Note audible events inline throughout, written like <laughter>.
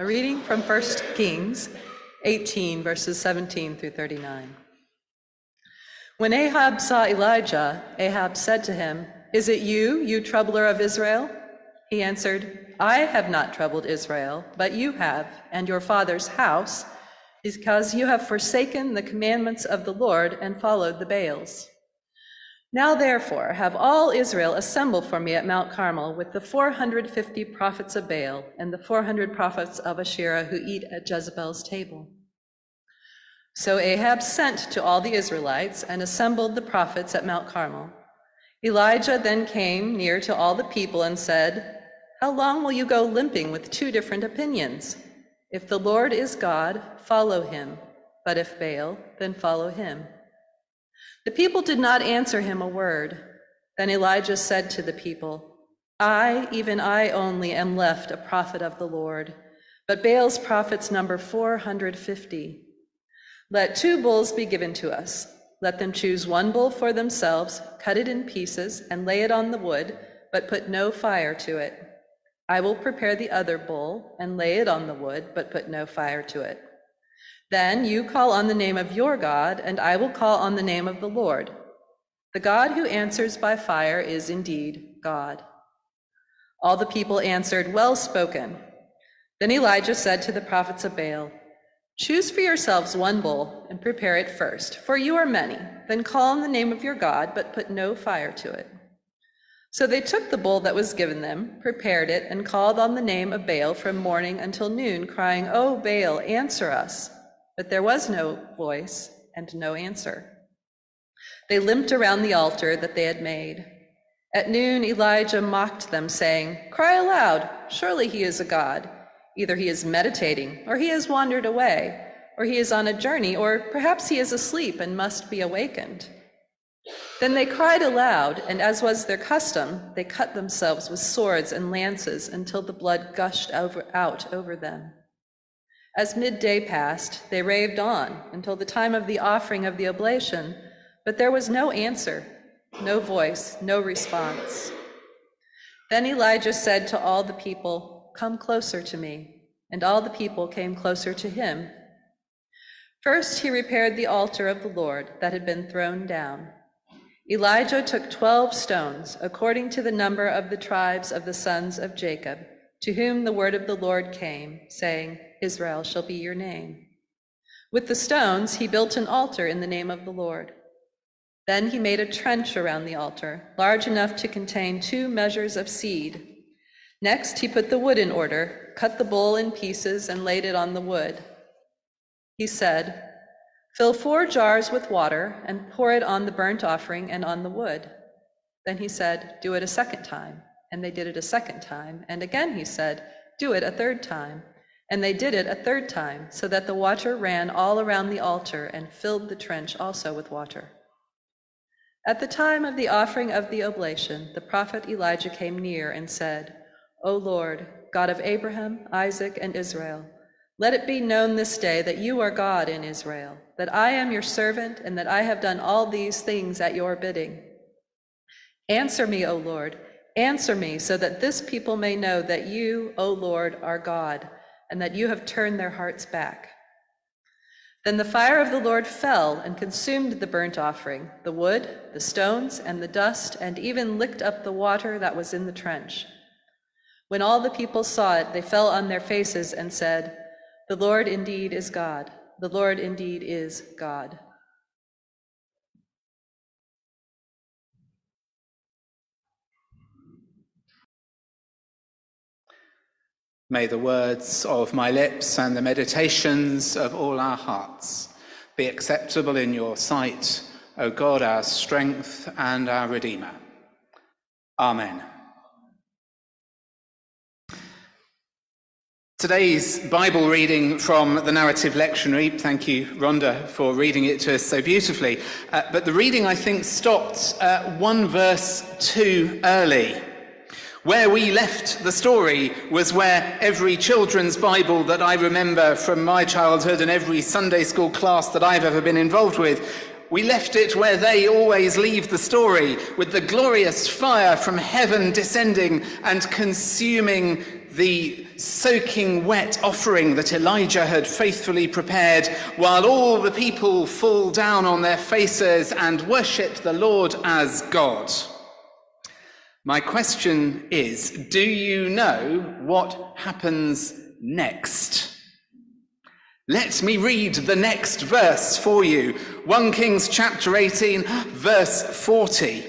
A reading from 1 Kings 18, verses 17 through 39. When Ahab saw Elijah, Ahab said to him, Is it you, you troubler of Israel? He answered, I have not troubled Israel, but you have, and your father's house, because you have forsaken the commandments of the Lord and followed the Baals. Now, therefore, have all Israel assemble for me at Mount Carmel with the 450 prophets of Baal and the 400 prophets of Asherah who eat at Jezebel's table. So Ahab sent to all the Israelites and assembled the prophets at Mount Carmel. Elijah then came near to all the people and said, How long will you go limping with two different opinions? If the Lord is God, follow him, but if Baal, then follow him. The people did not answer him a word. Then Elijah said to the people, I, even I only, am left a prophet of the Lord, but Baal's prophets number 450. Let two bulls be given to us. Let them choose one bull for themselves, cut it in pieces, and lay it on the wood, but put no fire to it. I will prepare the other bull and lay it on the wood, but put no fire to it. Then you call on the name of your God, and I will call on the name of the Lord. The God who answers by fire is indeed God. All the people answered, Well spoken. Then Elijah said to the prophets of Baal, Choose for yourselves one bull and prepare it first, for you are many. Then call on the name of your God, but put no fire to it. So they took the bull that was given them, prepared it, and called on the name of Baal from morning until noon, crying, O Baal, answer us. But there was no voice and no answer. They limped around the altar that they had made. At noon, Elijah mocked them, saying, Cry aloud, surely he is a god. Either he is meditating, or he has wandered away, or he is on a journey, or perhaps he is asleep and must be awakened. Then they cried aloud, and as was their custom, they cut themselves with swords and lances until the blood gushed over, out over them. As midday passed, they raved on until the time of the offering of the oblation, but there was no answer, no voice, no response. Then Elijah said to all the people, Come closer to me. And all the people came closer to him. First, he repaired the altar of the Lord that had been thrown down. Elijah took 12 stones, according to the number of the tribes of the sons of Jacob to whom the word of the Lord came, saying, Israel shall be your name. With the stones, he built an altar in the name of the Lord. Then he made a trench around the altar, large enough to contain two measures of seed. Next, he put the wood in order, cut the bull in pieces, and laid it on the wood. He said, Fill four jars with water and pour it on the burnt offering and on the wood. Then he said, Do it a second time. And they did it a second time. And again he said, Do it a third time. And they did it a third time, so that the water ran all around the altar and filled the trench also with water. At the time of the offering of the oblation, the prophet Elijah came near and said, O Lord, God of Abraham, Isaac, and Israel, let it be known this day that you are God in Israel, that I am your servant, and that I have done all these things at your bidding. Answer me, O Lord Answer me so that this people may know that you, O Lord, are God, and that you have turned their hearts back. Then the fire of the Lord fell and consumed the burnt offering, the wood, the stones, and the dust, and even licked up the water that was in the trench. When all the people saw it, they fell on their faces and said, The Lord indeed is God. The Lord indeed is God. May the words of my lips and the meditations of all our hearts be acceptable in your sight, O God, our strength and our Redeemer. Amen. Today's Bible reading from the Narrative Lectionary, thank you, Rhonda, for reading it to us so beautifully. Uh, but the reading, I think, stopped uh, one verse too early. Where we left the story was where every children's Bible that I remember from my childhood and every Sunday school class that I've ever been involved with, we left it where they always leave the story, with the glorious fire from heaven descending and consuming the soaking wet offering that Elijah had faithfully prepared, while all the people fall down on their faces and worship the Lord as God. My question is Do you know what happens next? Let me read the next verse for you 1 Kings chapter 18, verse 40.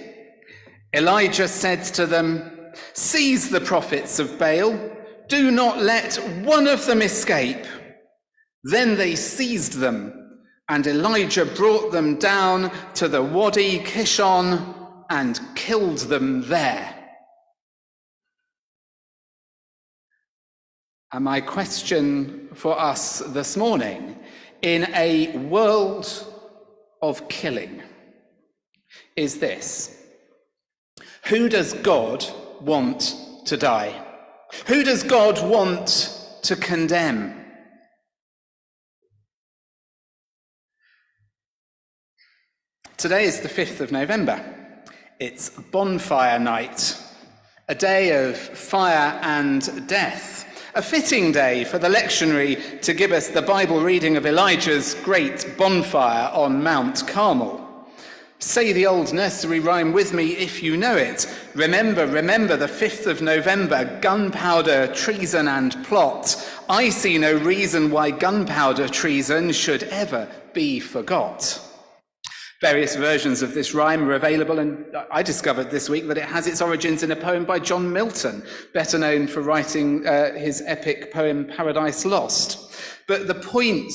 Elijah said to them, Seize the prophets of Baal, do not let one of them escape. Then they seized them, and Elijah brought them down to the Wadi Kishon and killed them there. And my question for us this morning in a world of killing is this Who does God want to die? Who does God want to condemn? Today is the 5th of November. It's bonfire night, a day of fire and death. A fitting day for the lectionary to give us the Bible reading of Elijah's great bonfire on Mount Carmel. Say the old nursery rhyme with me if you know it. Remember, remember the 5th of November, gunpowder, treason, and plot. I see no reason why gunpowder treason should ever be forgot. Various versions of this rhyme are available, and I discovered this week that it has its origins in a poem by John Milton, better known for writing uh, his epic poem Paradise Lost. But the point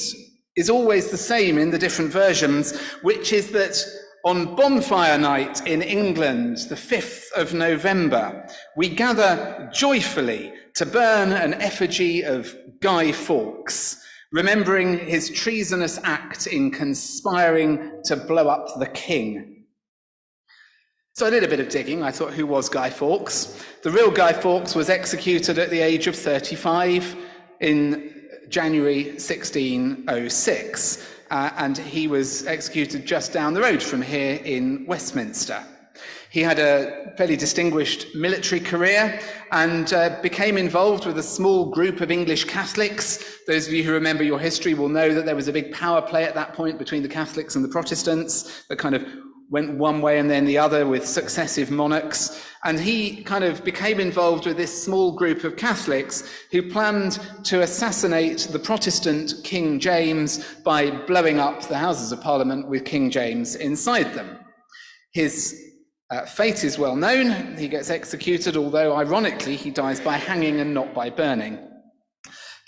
is always the same in the different versions, which is that on bonfire night in England, the 5th of November, we gather joyfully to burn an effigy of Guy Fawkes remembering his treasonous act in conspiring to blow up the king. So I did a bit of digging. I thought, who was Guy Fawkes? The real Guy Fawkes was executed at the age of 35 in January 1606, uh, and he was executed just down the road from here in Westminster. He had a fairly distinguished military career and uh, became involved with a small group of English Catholics. Those of you who remember your history will know that there was a big power play at that point between the Catholics and the Protestants that kind of went one way and then the other with successive monarchs. And he kind of became involved with this small group of Catholics who planned to assassinate the Protestant King James by blowing up the Houses of Parliament with King James inside them. His uh, fate is well known. He gets executed, although ironically, he dies by hanging and not by burning.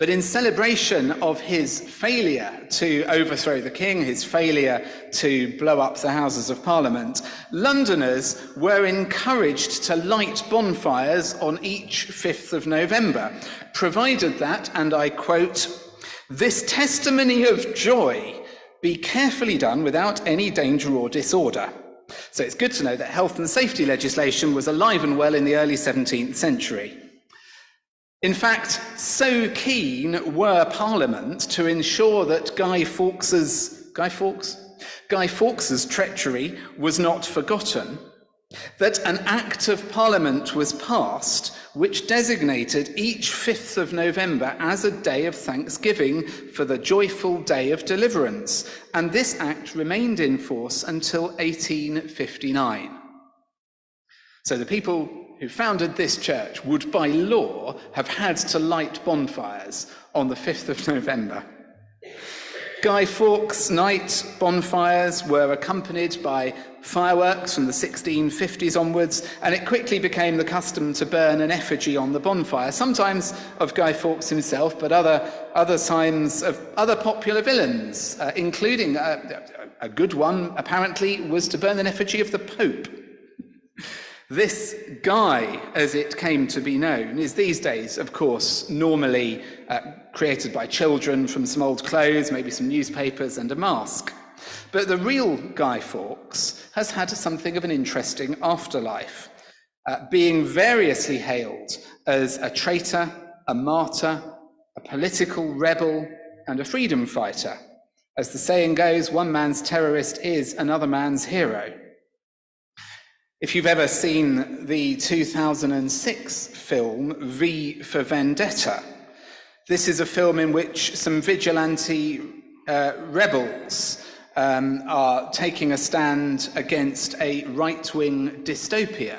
But in celebration of his failure to overthrow the king, his failure to blow up the Houses of Parliament, Londoners were encouraged to light bonfires on each 5th of November, provided that, and I quote, this testimony of joy be carefully done without any danger or disorder. So it's good to know that health and safety legislation was alive and well in the early 17th century. In fact, so keen were Parliament to ensure that Guy Fawkes's Guy Fawkes Guy Fawkes's treachery was not forgotten that an Act of Parliament was passed which designated each 5th of November as a day of thanksgiving for the joyful day of deliverance, and this Act remained in force until 1859. So the people who founded this church would, by law, have had to light bonfires on the 5th of November. Guy Fawkes night bonfires were accompanied by fireworks from the 1650s onwards, and it quickly became the custom to burn an effigy on the bonfire, sometimes of Guy Fawkes himself, but other, other signs of other popular villains, uh, including uh, a good one, apparently, was to burn an effigy of the Pope. This guy, as it came to be known, is these days, of course, normally uh, created by children from some old clothes, maybe some newspapers, and a mask. But the real Guy Fawkes has had something of an interesting afterlife, uh, being variously hailed as a traitor, a martyr, a political rebel, and a freedom fighter. As the saying goes, one man's terrorist is another man's hero. If you've ever seen the 2006 film V for Vendetta, this is a film in which some vigilante uh, rebels um, are taking a stand against a right wing dystopia,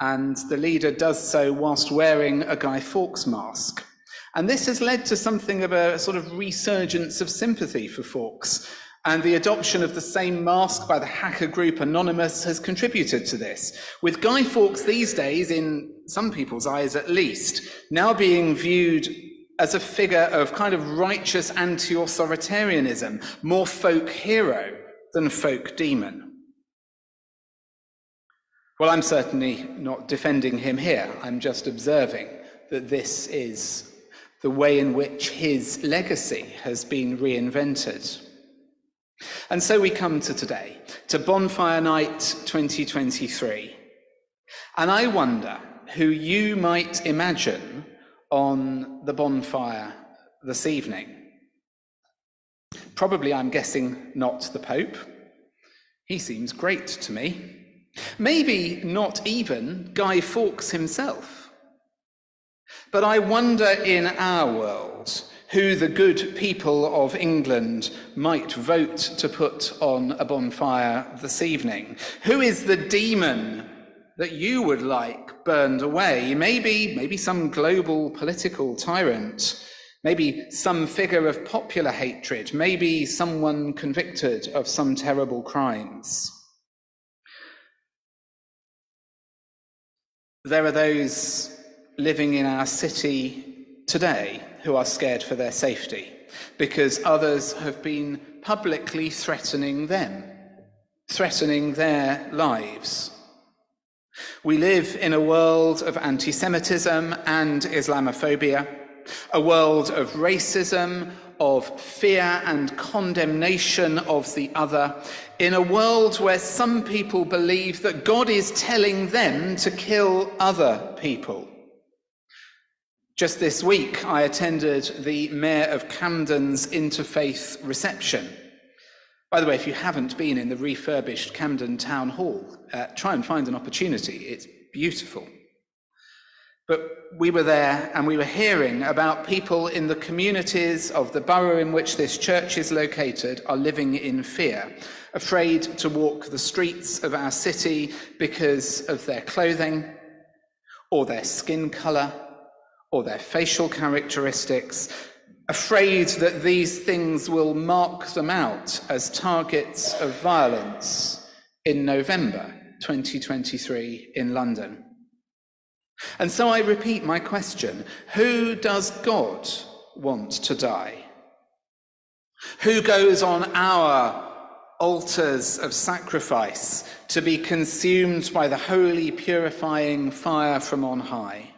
and the leader does so whilst wearing a Guy Fawkes mask. And this has led to something of a sort of resurgence of sympathy for Fawkes. And the adoption of the same mask by the hacker group Anonymous has contributed to this, with Guy Fawkes these days, in some people's eyes at least, now being viewed as a figure of kind of righteous anti authoritarianism, more folk hero than folk demon. Well, I'm certainly not defending him here. I'm just observing that this is the way in which his legacy has been reinvented. And so we come to today, to Bonfire Night 2023. And I wonder who you might imagine on the bonfire this evening. Probably, I'm guessing, not the Pope. He seems great to me. Maybe not even Guy Fawkes himself. But I wonder in our world who the good people of England might vote to put on a bonfire this evening. Who is the demon that you would like burned away? Maybe, maybe some global political tyrant. Maybe some figure of popular hatred. Maybe someone convicted of some terrible crimes. There are those living in our city today who are scared for their safety because others have been publicly threatening them, threatening their lives. We live in a world of anti Semitism and Islamophobia, a world of racism, of fear and condemnation of the other, in a world where some people believe that God is telling them to kill other people. Just this week, I attended the Mayor of Camden's interfaith reception. By the way, if you haven't been in the refurbished Camden Town Hall, uh, try and find an opportunity. It's beautiful. But we were there and we were hearing about people in the communities of the borough in which this church is located are living in fear, afraid to walk the streets of our city because of their clothing or their skin colour or their facial characteristics, afraid that these things will mark them out as targets of violence in November 2023 in London. And so I repeat my question Who does God want to die? Who goes on our altars of sacrifice to be consumed by the holy, purifying fire from on high?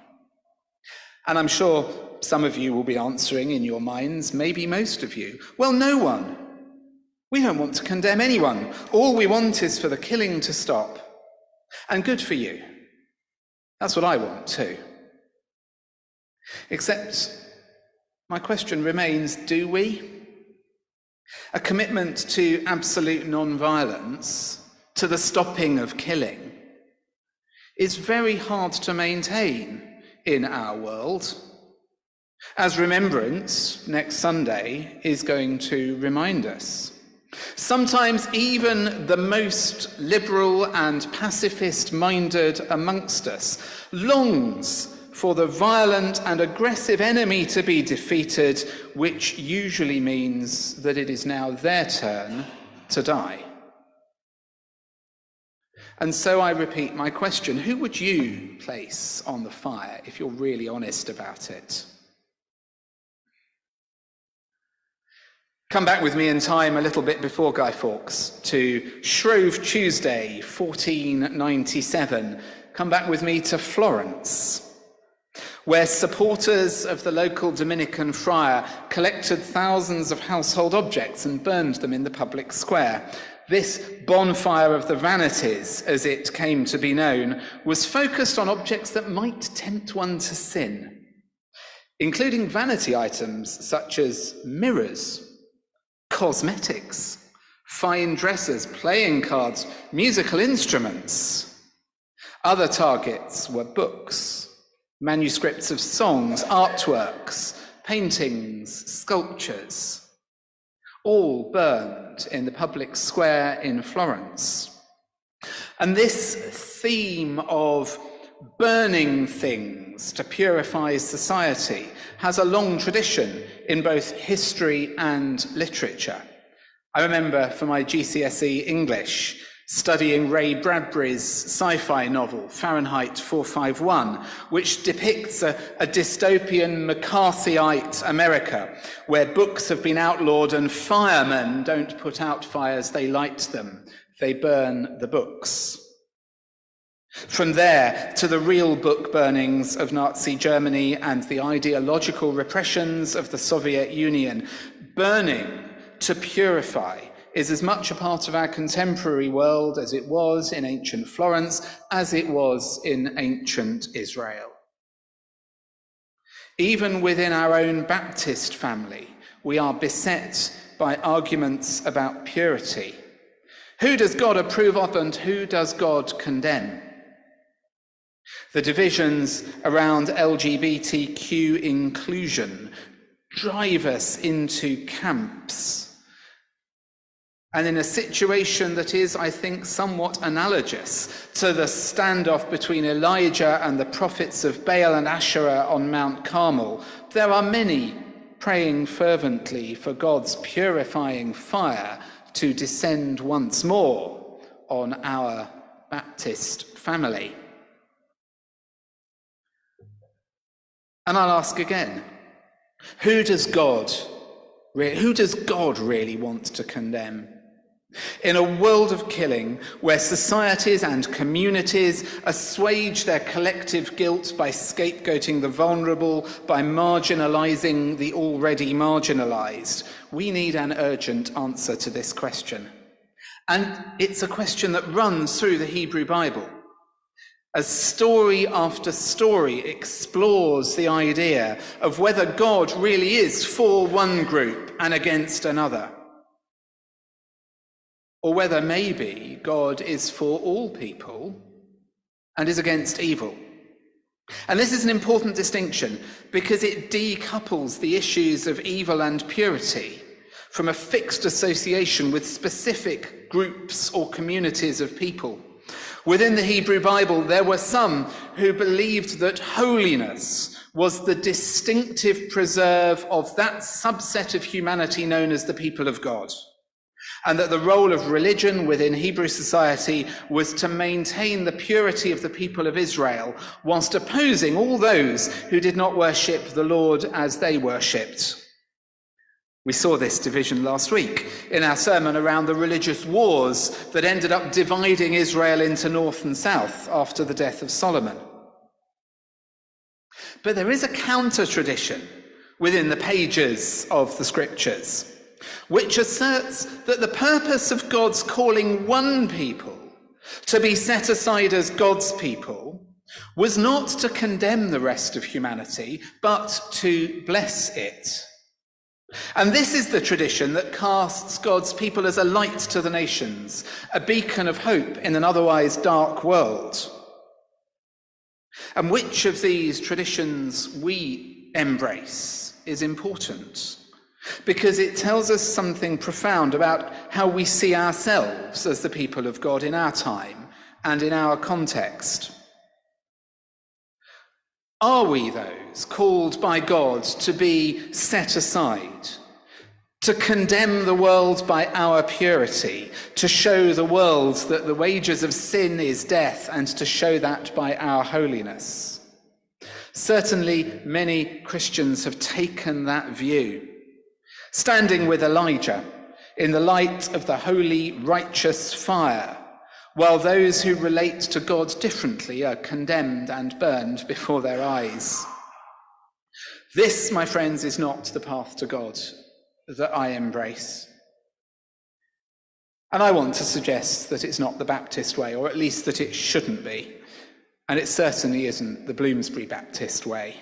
And I'm sure some of you will be answering in your minds, maybe most of you, well, no one. We don't want to condemn anyone. All we want is for the killing to stop. And good for you. That's what I want too. Except my question remains do we? A commitment to absolute non-violence, to the stopping of killing, is very hard to maintain in our world. As remembrance next Sunday is going to remind us. Sometimes even the most liberal and pacifist minded amongst us longs for the violent and aggressive enemy to be defeated, which usually means that it is now their turn to die. And so I repeat my question who would you place on the fire if you're really honest about it? Come back with me in time a little bit before Guy Fawkes to Shrove Tuesday, 1497. Come back with me to Florence, where supporters of the local Dominican friar collected thousands of household objects and burned them in the public square. This bonfire of the vanities, as it came to be known, was focused on objects that might tempt one to sin, including vanity items such as mirrors, cosmetics, fine dresses, playing cards, musical instruments. Other targets were books, manuscripts of songs, artworks, paintings, sculptures, all burned in the public square in Florence. And this theme of burning things to purify society has a long tradition in both history and literature. I remember for my GCSE English studying Ray Bradbury's sci fi novel, Fahrenheit 451, which depicts a, a, dystopian McCarthyite America where books have been outlawed and firemen don't put out fires, they light them, they burn the books. From there to the real book burnings of Nazi Germany and the ideological repressions of the Soviet Union, burning to purify is as much a part of our contemporary world as it was in ancient Florence, as it was in ancient Israel. Even within our own Baptist family, we are beset by arguments about purity. Who does God approve of and who does God condemn? The divisions around LGBTQ inclusion drive us into camps. And in a situation that is, I think, somewhat analogous to the standoff between Elijah and the prophets of Baal and Asherah on Mount Carmel, there are many praying fervently for God's purifying fire to descend once more on our Baptist family. And I'll ask again who does God, who does God really want to condemn? In a world of killing, where societies and communities assuage their collective guilt by scapegoating the vulnerable, by marginalizing the already marginalized, we need an urgent answer to this question. And it's a question that runs through the Hebrew Bible as story after story explores the idea of whether God really is for one group and against another, or whether maybe God is for all people and is against evil. And this is an important distinction because it decouples the issues of evil and purity from a fixed association with specific groups or communities of people. Within the Hebrew Bible, there were some who believed that holiness was the distinctive preserve of that subset of humanity known as the people of God. And that the role of religion within Hebrew society was to maintain the purity of the people of Israel, whilst opposing all those who did not worship the Lord as they worshipped. We saw this division last week in our sermon around the religious wars that ended up dividing Israel into north and south after the death of Solomon. But there is a counter tradition within the pages of the scriptures which asserts that the purpose of God's calling one people to be set aside as God's people was not to condemn the rest of humanity, but to bless it. And this is the tradition that casts God's people as a light to the nations, a beacon of hope in an otherwise dark world. And which of these traditions we embrace is important because it tells us something profound about how we see ourselves as the people of God in our time and in our context. Are we those called by God to be set aside, to condemn the world by our purity, to show the world that the wages of sin is death, and to show that by our holiness? Certainly, many Christians have taken that view, standing with Elijah in the light of the holy, righteous fire while those who relate to God differently are condemned and burned before their eyes. This, my friends, is not the path to God that I embrace. And I want to suggest that it's not the Baptist way, or at least that it shouldn't be. And it certainly isn't the Bloomsbury Baptist way.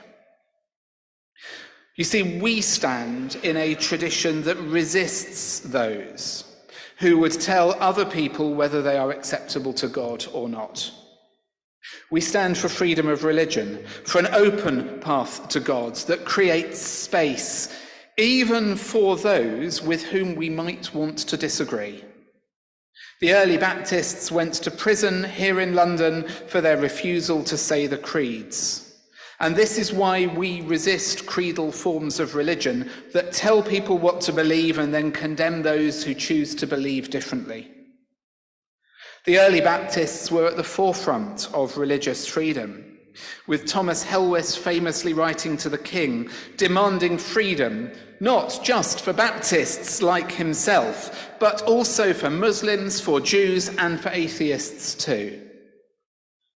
You see, we stand in a tradition that resists those who would tell other people whether they are acceptable to God or not. We stand for freedom of religion, for an open path to God that creates space, even for those with whom we might want to disagree. The early Baptists went to prison here in London for their refusal to say the creeds. And this is why we resist creedal forms of religion that tell people what to believe and then condemn those who choose to believe differently. The early Baptists were at the forefront of religious freedom, with Thomas Helwys famously writing to the king, demanding freedom, not just for Baptists like himself, but also for Muslims, for Jews, and for atheists too.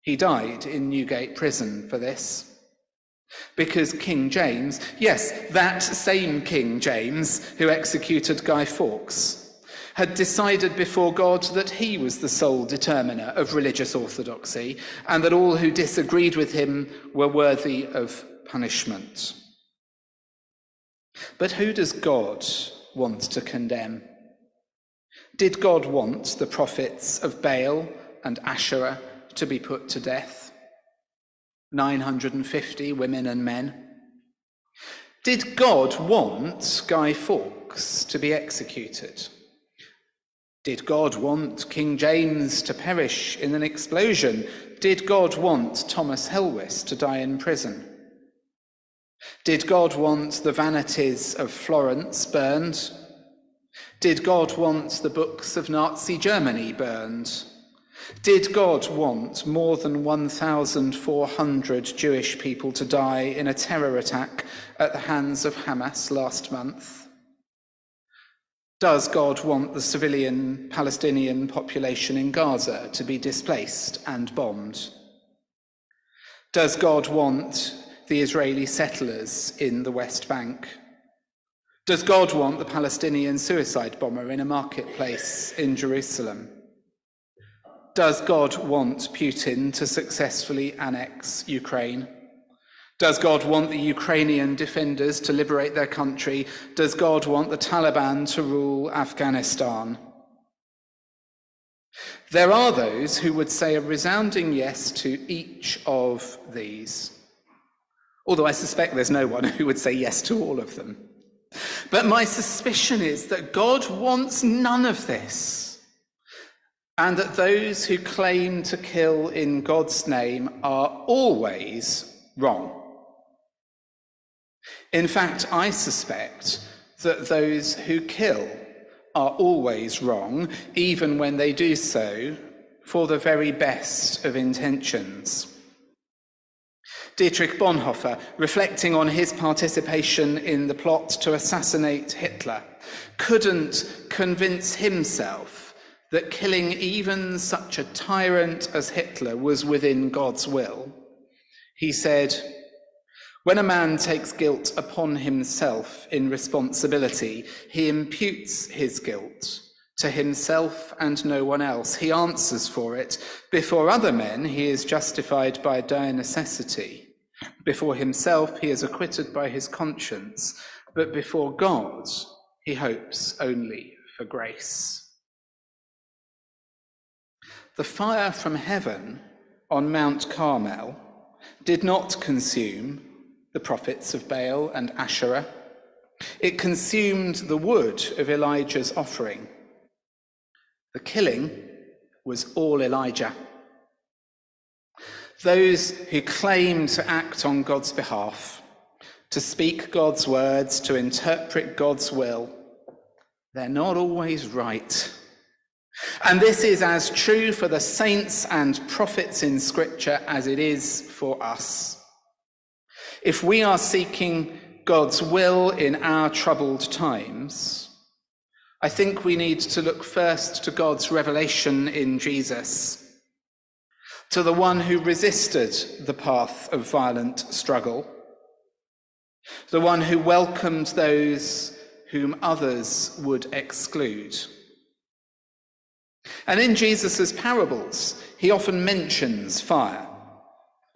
He died in Newgate prison for this. Because King James, yes, that same King James who executed Guy Fawkes, had decided before God that he was the sole determiner of religious orthodoxy and that all who disagreed with him were worthy of punishment. But who does God want to condemn? Did God want the prophets of Baal and Asherah to be put to death? 950 women and men. Did God want Guy Fawkes to be executed? Did God want King James to perish in an explosion? Did God want Thomas Helwys to die in prison? Did God want the vanities of Florence burned? Did God want the books of Nazi Germany burned? Did God want more than 1,400 Jewish people to die in a terror attack at the hands of Hamas last month? Does God want the civilian Palestinian population in Gaza to be displaced and bombed? Does God want the Israeli settlers in the West Bank? Does God want the Palestinian suicide bomber in a marketplace in Jerusalem? Does God want Putin to successfully annex Ukraine? Does God want the Ukrainian defenders to liberate their country? Does God want the Taliban to rule Afghanistan? There are those who would say a resounding yes to each of these, although I suspect there's no one <laughs> who would say yes to all of them. But my suspicion is that God wants none of this, and that those who claim to kill in God's name are always wrong. In fact, I suspect that those who kill are always wrong, even when they do so for the very best of intentions. Dietrich Bonhoeffer, reflecting on his participation in the plot to assassinate Hitler, couldn't convince himself that killing even such a tyrant as Hitler was within God's will. He said, when a man takes guilt upon himself in responsibility, he imputes his guilt to himself and no one else. He answers for it. Before other men, he is justified by dire necessity. Before himself, he is acquitted by his conscience. But before God, he hopes only for grace. The fire from heaven on Mount Carmel did not consume the prophets of Baal and Asherah. It consumed the wood of Elijah's offering. The killing was all Elijah. Those who claim to act on God's behalf, to speak God's words, to interpret God's will, they're not always right. And this is as true for the saints and prophets in Scripture as it is for us. If we are seeking God's will in our troubled times, I think we need to look first to God's revelation in Jesus, to the one who resisted the path of violent struggle, the one who welcomed those whom others would exclude. And in Jesus' parables, he often mentions fire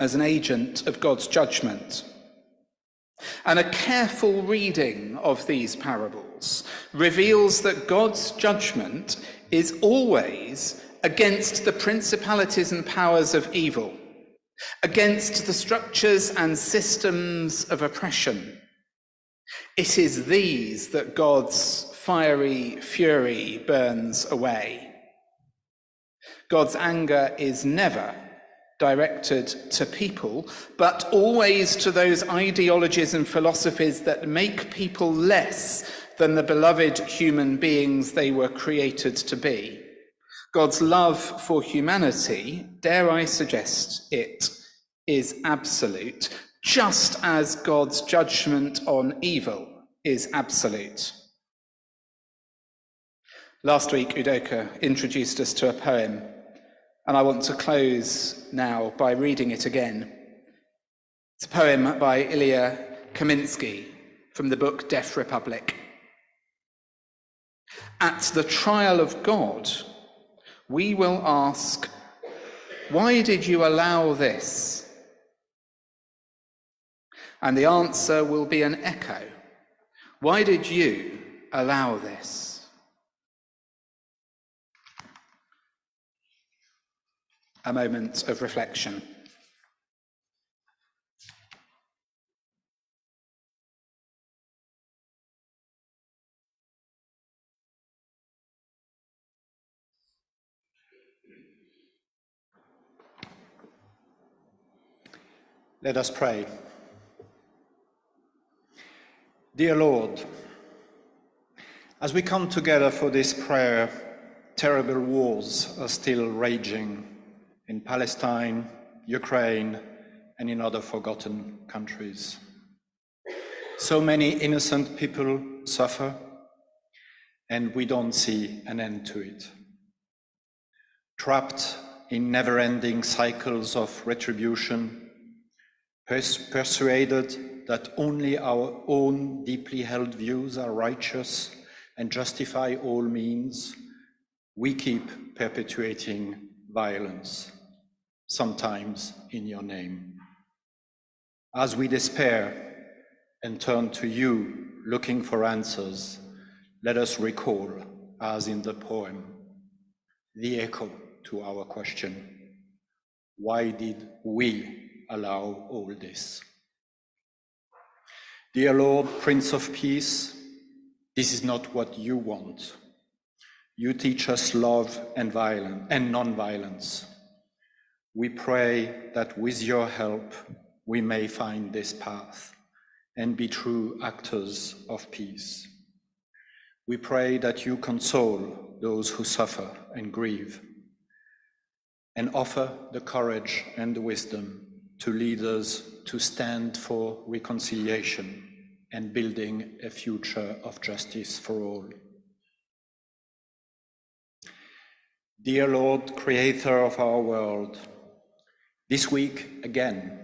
as an agent of God's judgment. And a careful reading of these parables reveals that God's judgment is always against the principalities and powers of evil, against the structures and systems of oppression. It is these that God's fiery fury burns away. God's anger is never directed to people, but always to those ideologies and philosophies that make people less than the beloved human beings they were created to be. God's love for humanity, dare I suggest it, is absolute, just as God's judgment on evil is absolute. Last week, Udoka introduced us to a poem, and I want to close now by reading it again. It's a poem by Ilya Kaminsky from the book Deaf Republic. At the trial of God, we will ask, Why did you allow this? And the answer will be an echo. Why did you allow this? A moment of reflection. Let us pray. Dear Lord, as we come together for this prayer, terrible wars are still raging in Palestine, Ukraine, and in other forgotten countries. So many innocent people suffer, and we don't see an end to it. Trapped in never ending cycles of retribution, pers- persuaded that only our own deeply held views are righteous and justify all means, we keep perpetuating violence, sometimes in your name. As we despair and turn to you looking for answers, let us recall, as in the poem, the echo to our question why did we allow all this. Dear Lord, Prince of Peace, this is not what you want. You teach us love and violence and non-violence. We pray that with your help we may find this path and be true actors of peace. We pray that you console those who suffer and grieve and offer the courage and the wisdom to leaders to stand for reconciliation and building a future of justice for all. Dear Lord, creator of our world, this week again,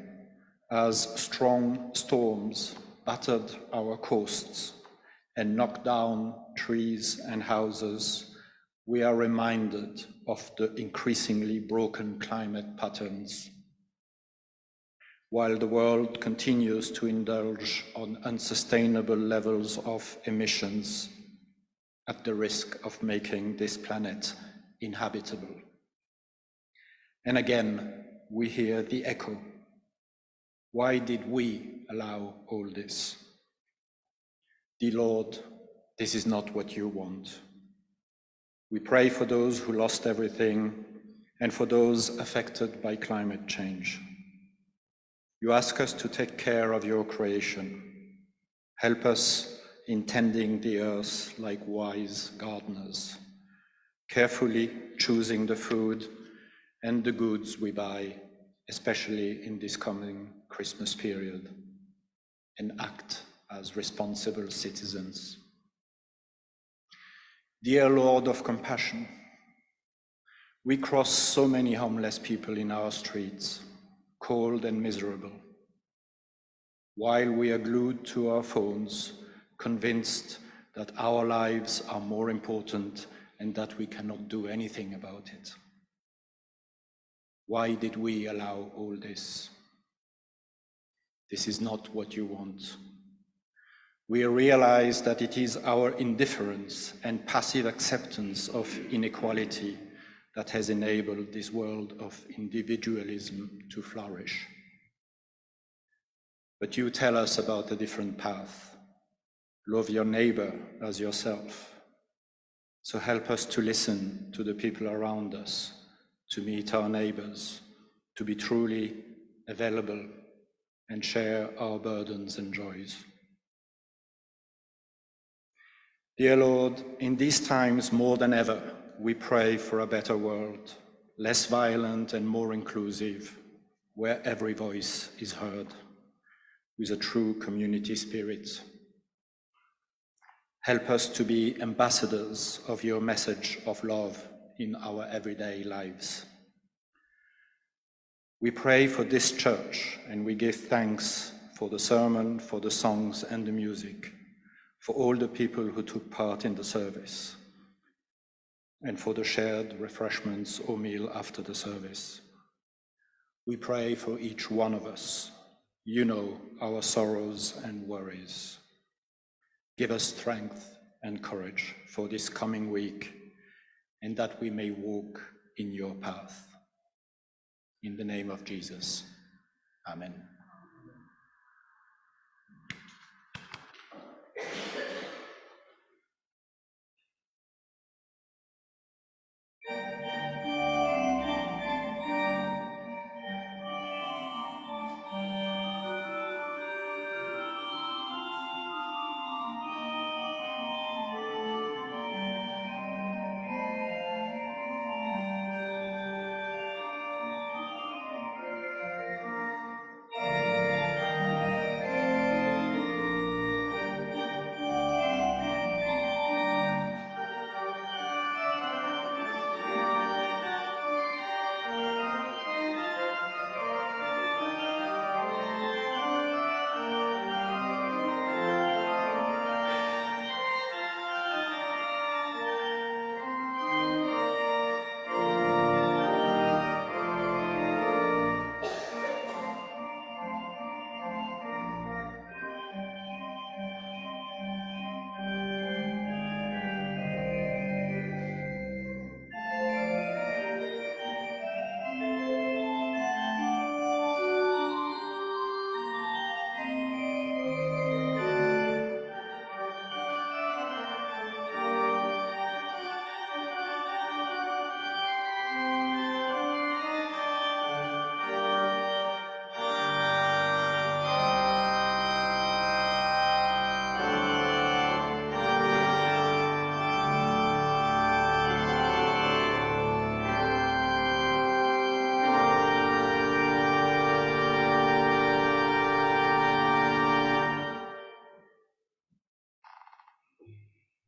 as strong storms battered our coasts and knocked down trees and houses, we are reminded of the increasingly broken climate patterns. While the world continues to indulge on unsustainable levels of emissions at the risk of making this planet inhabitable. And again, we hear the echo. Why did we allow all this? Dear Lord, this is not what you want. We pray for those who lost everything and for those affected by climate change. You ask us to take care of your creation. Help us in tending the earth like wise gardeners, carefully choosing the food and the goods we buy, especially in this coming Christmas period, and act as responsible citizens. Dear Lord of compassion, we cross so many homeless people in our streets cold and miserable, while we are glued to our phones, convinced that our lives are more important and that we cannot do anything about it. Why did we allow all this? This is not what you want. We realize that it is our indifference and passive acceptance of inequality that has enabled this world of individualism to flourish. But you tell us about a different path. Love your neighbor as yourself. So help us to listen to the people around us, to meet our neighbors, to be truly available and share our burdens and joys. Dear Lord, in these times more than ever, we pray for a better world, less violent and more inclusive, where every voice is heard, with a true community spirit. Help us to be ambassadors of your message of love in our everyday lives. We pray for this church and we give thanks for the sermon, for the songs and the music, for all the people who took part in the service, and for the shared refreshments or meal after the service. We pray for each one of us. You know our sorrows and worries. Give us strength and courage for this coming week, and that we may walk in your path. In the name of Jesus, Amen.